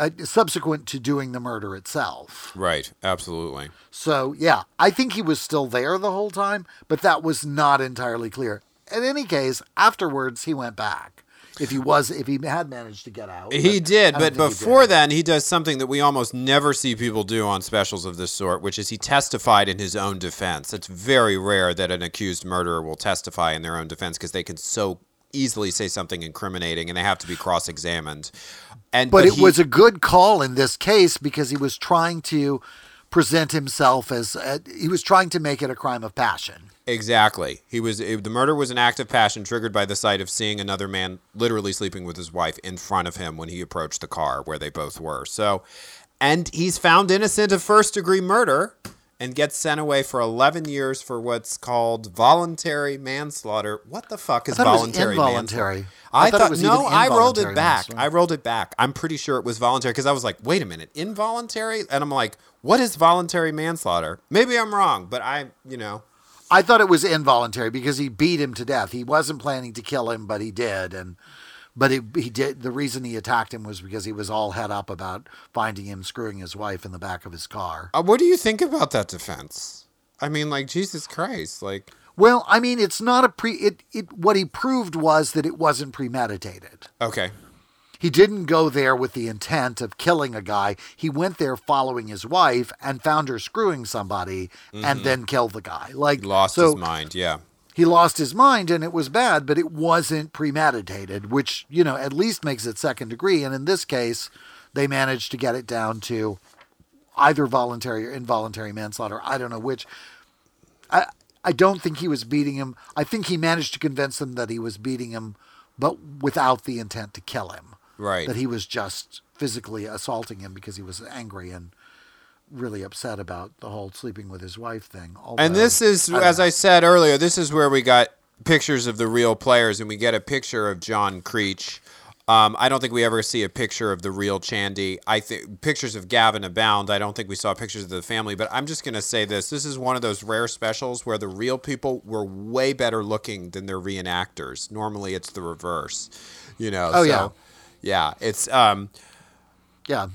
uh, subsequent to doing the murder itself. Right. Absolutely. So, yeah, I think he was still there the whole time, but that was not entirely clear. In any case, afterwards, he went back. If he was, if he had managed to get out, He but did, but before did. then, he does something that we almost never see people do on specials of this sort, which is he testified in his own defense. It's very rare that an accused murderer will testify in their own defense because they can so easily say something incriminating and they have to be cross-examined. And But, it he- was a good call in this case because he was trying to present himself as uh, he was trying to make it a crime of passion. Exactly. He was it, the murder was an act of passion triggered by the sight of seeing another man literally sleeping with his wife in front of him when he approached the car where they both were. So, and he's found innocent of first degree murder and gets sent away for 11 years for what's called voluntary manslaughter. What the fuck is thought it was voluntary involuntary. manslaughter? I I, thought it thought, was no, I rolled it back. I rolled it back. I'm pretty sure it was voluntary because I was like, wait a minute, involuntary? And I'm like, what is voluntary manslaughter? Maybe I'm wrong, but I, you know, I thought it was involuntary because he beat him to death. He wasn't planning to kill him, but he did, and but it, he did. The reason he attacked him was because he was all head up about finding him screwing his wife in the back of his car. Uh, what do you think about that defense? I mean, like Jesus Christ, like Well, I mean, it's not a pre. It it what he proved was that it wasn't premeditated. okay, He didn't go there with the intent of killing a guy. He went there following his wife and found her screwing somebody, and then killed the guy. Like he lost so his mind. Yeah, he lost his mind and it was bad, but it wasn't premeditated, which, you know, at least makes it second degree. And in this case, they managed to get it down to either voluntary or involuntary manslaughter. I don't know which. I I don't think he was beating him. I think he managed to convince them that he was beating him, but without the intent to kill him. right. That he was just physically assaulting him because he was angry and really upset about the whole sleeping with his wife thing. and this is, don't as know. I said earlier, this is where we got pictures of the real players, and we get a picture of John Creech. Um, I don't think we ever see a picture of the real Chandy. I think pictures of Gavin abound. I don't think we saw pictures of the family. But I'm just gonna say this: this is one of those rare specials where the real people were way better looking than their reenactors. Normally, it's the reverse. You know. Oh, so, yeah. Yeah. It's um. Yeah.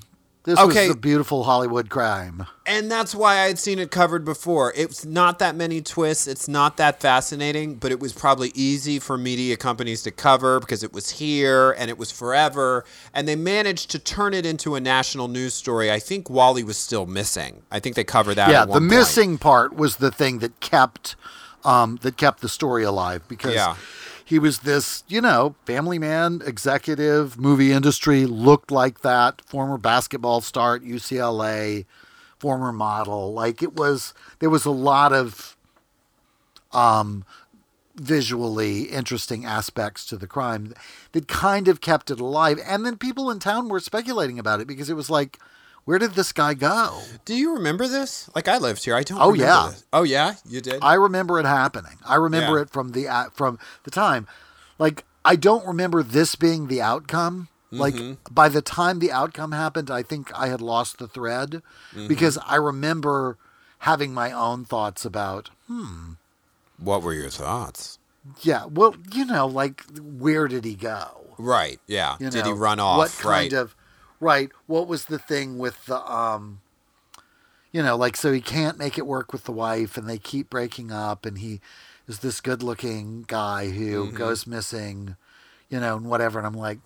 This Okay. was the beautiful Hollywood crime. And that's why I had seen it covered before. It's not that many twists. It's not that fascinating, but it was probably easy for media companies to cover because it was here and it was forever. And they managed to turn it into a national news story. I think Wally was still missing. I think they covered that. yeah, the point. missing part was the thing that kept um, that kept the story alive because Yeah. He was this, you know, family man, executive, movie industry, looked like that, former basketball star at UCLA, former model. Like it was there was a lot of um visually interesting aspects to the crime that kind of kept it alive. And then people in town were speculating about it because it was like, where did this guy go? Do you remember this? Like I lived here. I don't. Oh, yeah. this. Oh yeah, you did. I remember it happening. I remember Yeah. it from the uh, from the time. Like I don't remember this being the outcome. Like Mm-hmm. by the time the outcome happened, I think I had lost the thread Mm-hmm. because I remember having my own thoughts about what were your thoughts? yeah, well, you know, like where did he go? Right. Yeah. You did he run off? What kind right. of right? What was the thing with the um you know, like so he can't make it work with the wife and they keep breaking up and he is this good looking guy who Mm-hmm. goes missing, you know, and whatever and I'm like,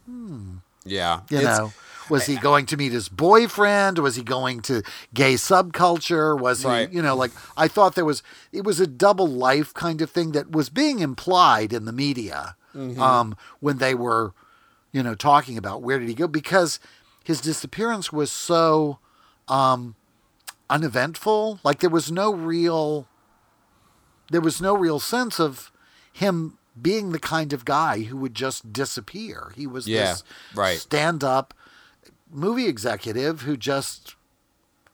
yeah. you know, was he going to meet his boyfriend? Was he going to gay subculture? Was he, you know, like I thought there was, it was a double life kind of thing that was being implied in the media Mm-hmm. um, when they were, you know, talking about where did he go because his disappearance was so um, uneventful. Like there was no real, there was no real sense of him being the kind of guy who would just disappear. He was Yeah, this right. stand up movie executive who just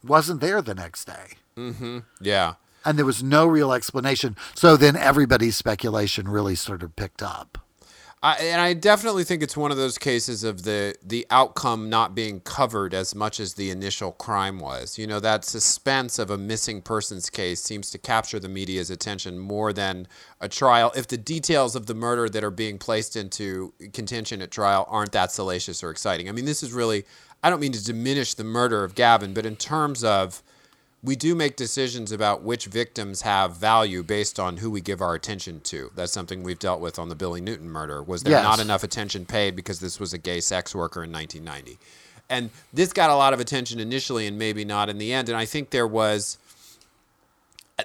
wasn't there the next day. mhm Yeah. And there was no real explanation. So then everybody's speculation really sort of picked up. I, and I definitely think it's one of those cases of the the outcome not being covered as much as the initial crime was. You know, that suspense of a missing persons case seems to capture the media's attention more than a trial. If the details of the murder that are being placed into contention at trial aren't that salacious or exciting. I mean, this is really I don't mean to diminish the murder of Gavin, but in terms of we do make decisions about which victims have value based on who we give our attention to. That's something we've dealt with on the Billy Newton murder. Was there Yes. not enough attention paid because this was a gay sex worker in 1990? And this got a lot of attention initially and maybe not in the end. And I think there was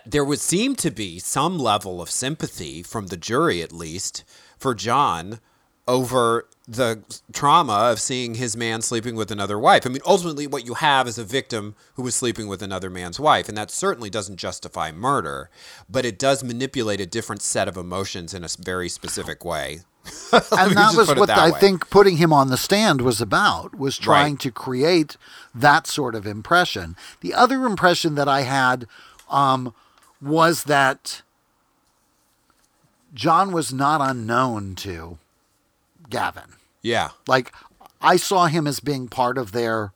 there would seem to be some level of sympathy from the jury at least for John over the trauma of seeing his man sleeping with another wife. I mean, ultimately, what you have is a victim who was sleeping with another man's wife, and that certainly doesn't justify murder, but it does manipulate a different set of emotions in a very specific way. (laughs) And that was what that I way. think putting him on the stand was about was trying Right. to create that sort of impression. The other impression that I had um, was that John was not unknown to Gavin. Yeah, Like I saw him as being part of their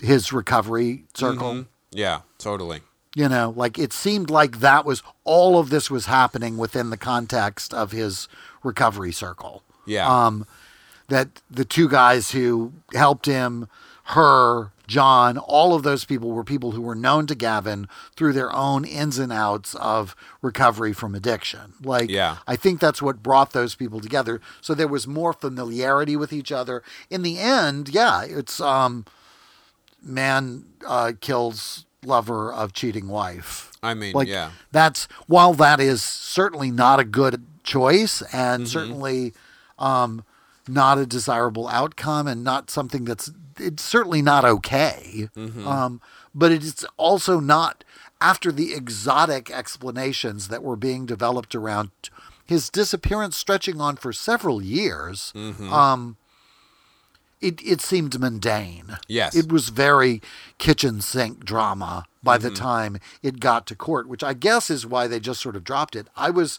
his recovery circle. Mhm. yeah, totally. You know, like it seemed like that was all of this was happening within the context of his recovery circle. Yeah. Um, that the two guys who helped him, her, John, all of those people were people who were known to Gavin through their own ins and outs of recovery from addiction. Like, Yeah. I think that's what brought those people together. So there was more familiarity with each other. In the end, yeah, it's um, man uh, kills lover of cheating wife. I mean, Like yeah. that's while that is certainly not a good choice and Mm-hmm. certainly um, not a desirable outcome and not something that's it's certainly not okay. Mm-hmm. Um, but it's also not after the exotic explanations that were being developed around his disappearance stretching on for several years. Mm-hmm. Um, it, it seemed mundane. Yes. It was very kitchen sink drama by the time it got to court, which I guess is why they just sort of dropped it. I was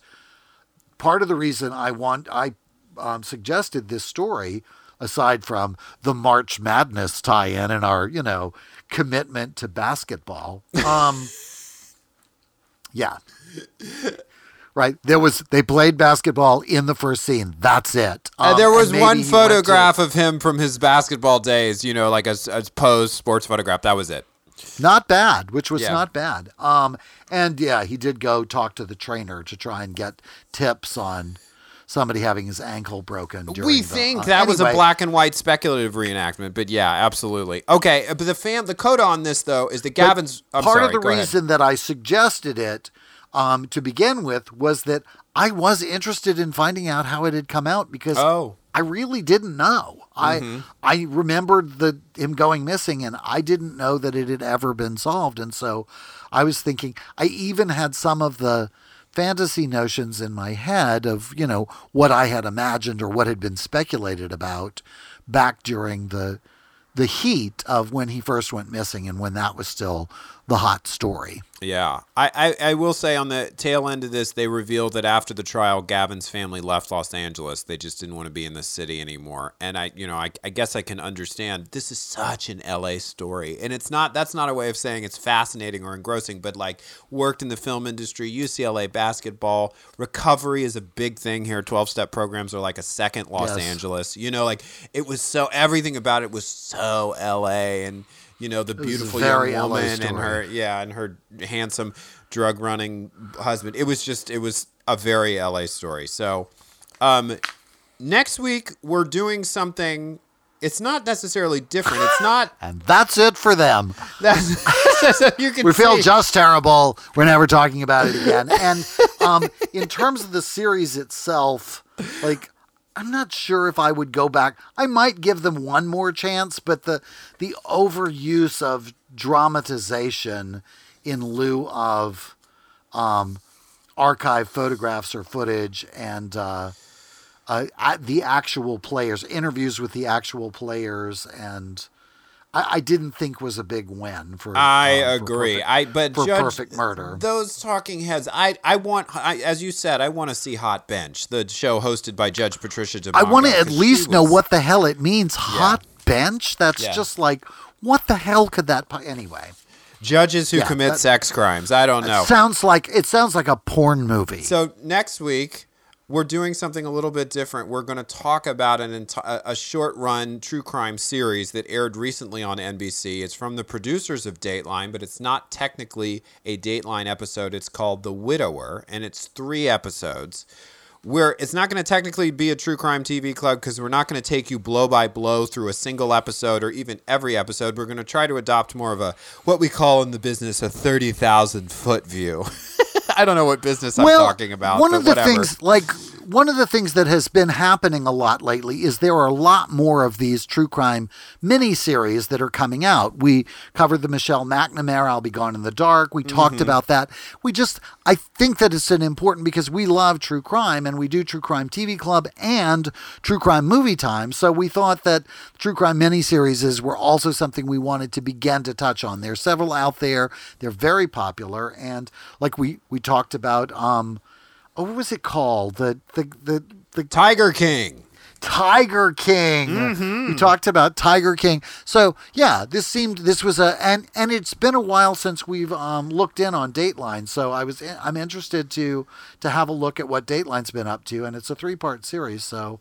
part of the reason I want I um, suggested this story, aside from the March Madness tie-in and our you know commitment to basketball. Um, (laughs) yeah. Right. There was they played basketball in the first scene. That's it. Uh, Um, there was one went to- photograph of him from his basketball days, you know, like a, a posed sports photograph. That was it. Not bad, which was Yeah. not bad. Um, and yeah, he did go talk to the trainer to try and get tips on somebody having his ankle broken. During we the- think uh, that was a black and white speculative reenactment, but yeah, absolutely. Okay, uh, but the fam, the coda on this though is that Gavin's. I'm part sorry, of the go ahead. reason that I suggested it um, to begin with was that I was interested in finding out how it had come out because Oh. I really didn't know. I I remembered the him going missing, and I didn't know that it had ever been solved. And so I was thinking. I even had some of the fantasy notions in my head of you know what I had imagined or what had been speculated about back during the the heat of when he first went missing and when that was still the hot story. Yeah, I, I, I will say on the tail end of this, they revealed that after the trial, Gavin's family left Los Angeles. They just didn't want to be in the city anymore. And I, you know, I, I guess I can understand. This is such an LA story, and it's not. That's not a way of saying it's fascinating or engrossing, but like worked in the film industry, UCLA basketball, recovery is a big thing here. Twelve step programs are like a second Los Yes. Angeles. You know, like it was so everything about it was so LA, and you know the beautiful young woman and her yeah, and her handsome drug running husband. It was just it was a very LA story. So, um next week we're doing something it's not necessarily different. It's not (laughs) And that's it for them. that's (laughs) you can We feel just terrible. We're never talking about it again. And um, in terms of the series itself, like I'm not sure if I would go back. I might give them one more chance, but the the overuse of dramatization in lieu of um, archive photographs or footage and uh, uh, the actual players, interviews with the actual players, and I, I didn't think was a big win for. I uh, for agree. Perfect- I but for Judge, perfect murder. Those talking heads. I I want. I, as you said, I want to see Hot Bench, the show hosted by Judge Patricia DiMango. I want to at least know what the hell it means. Hot bench. That's Yeah. just like what the hell could that? po- Anyway, judges who Yeah, commit that- sex crimes. I don't know. it sounds like it sounds like a porn movie. So next week we're doing something a little bit different. We're going to talk about an enti- a- short run true crime series that aired recently on NBC. It's from the producers of Dateline, but it's not technically a Dateline episode. It's called The Widower, and it's three episodes. Where it's not going to technically be a true crime TV club because we're not going to take you blow by blow through a single episode or even every episode. We're going to try to adopt more of a what we call in the business a thirty thousand foot view. (laughs) I don't know what business I'm talking about. One but of the whatever. things, like one of the things that has been happening a lot lately, is there are a lot more of these true crime miniseries that are coming out. We covered the Michelle McNamara, "I'll Be Gone in the Dark." We Mm-hmm. talked about that. We just, I think that it's an important because we love true crime and we do True Crime TV Club and True Crime Movie Time. So we thought that true crime miniseries were also something we wanted to begin to touch on. There's several out there. They're very popular, and like we we talked about, um, oh, what was it called? The the the the Tiger King. Tiger King. Mm-hmm. We talked about Tiger King. So yeah, this seemed this was a and and it's been a while since we've um, looked in on Dateline. So I was I'm interested to to have a look at what Dateline's been up to, and it's a three part series. So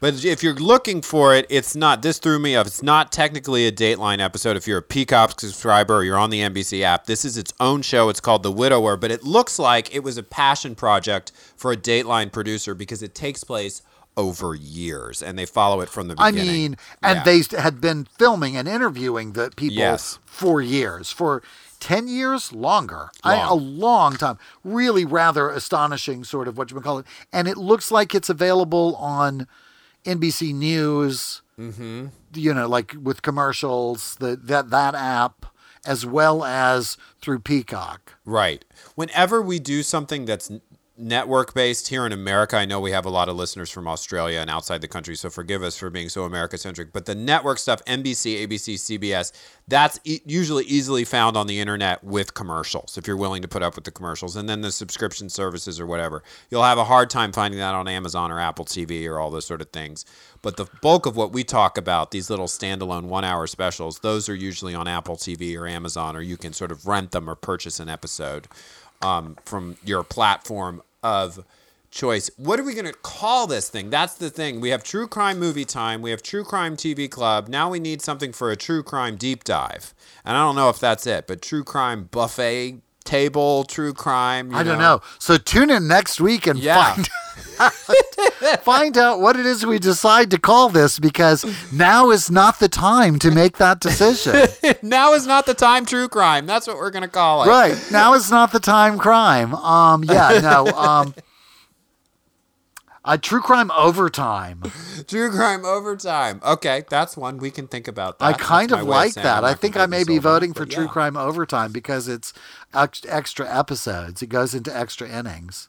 But if you're looking for it, it's not. This threw me off. It's not technically a Dateline episode. If you're a Peacock subscriber or you're on the NBC app, this is its own show. It's called The Widower, but it looks like it was a passion project for a Dateline producer because it takes place over years and they follow it from the I mean, and Yeah. they had been filming and interviewing the people Yes. for years, for 10 years longer, I, a Long. long time. Really rather astonishing, sort of what you would call it. And it looks like it's available on NBC News, Mm-hmm. you know, like with commercials, the, that, that app, as well as through Peacock. Right. Whenever we do something that's network based here in America, I know we have a lot of listeners from Australia and outside the country, so forgive us for being so America centric. But the network stuff, NBC, ABC, CBS, that's e- usually easily found on the internet with commercials if you're willing to put up with the commercials. And then the subscription services or whatever. You'll have a hard time finding that on Amazon or Apple TV or all those sort of things. But the bulk of what we talk about, these little standalone one hour specials, those are usually on Apple TV or Amazon, or you can sort of rent them or purchase an episode um, from your platform of choice. What are we going to call this thing? That's the thing. We have True Crime Movie Time. We have True Crime TV Club. Now we need something for a True Crime Deep Dive. And I don't know if that's it, but True Crime Buffet Table, True Crime. I don't know. So tune in next week and Yeah. find (laughs) find out what it is we decide to call this because now is not the time to make that decision. (laughs) now is not the time, True Crime. That's what we're going to call it. right. Now is not the time crime. Um yeah, no. Um (laughs) a true crime overtime. (laughs) True Crime Overtime. Okay, that's one. We can think about that. I kind my of like that. I think I may be voting for true yeah. crime overtime because it's extra episodes. It goes into extra innings.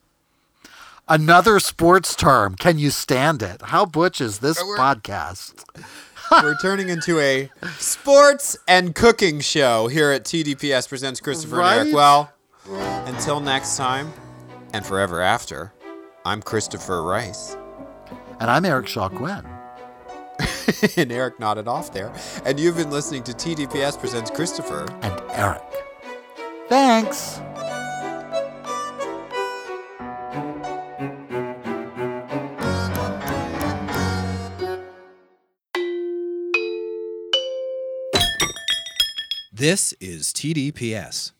Another sports term. Can you stand it? How butch is this we're- podcast? (laughs) We're turning into a sports and cooking show here at TDPS Presents Christopher and Eric. Well, until next time and forever after, I'm Christopher Rice. And I'm Eric Shaw Quinn. (laughs) and Eric nodded off there. And you've been listening to TDPS Presents Christopher. and Eric. Thanks. This is TDPS.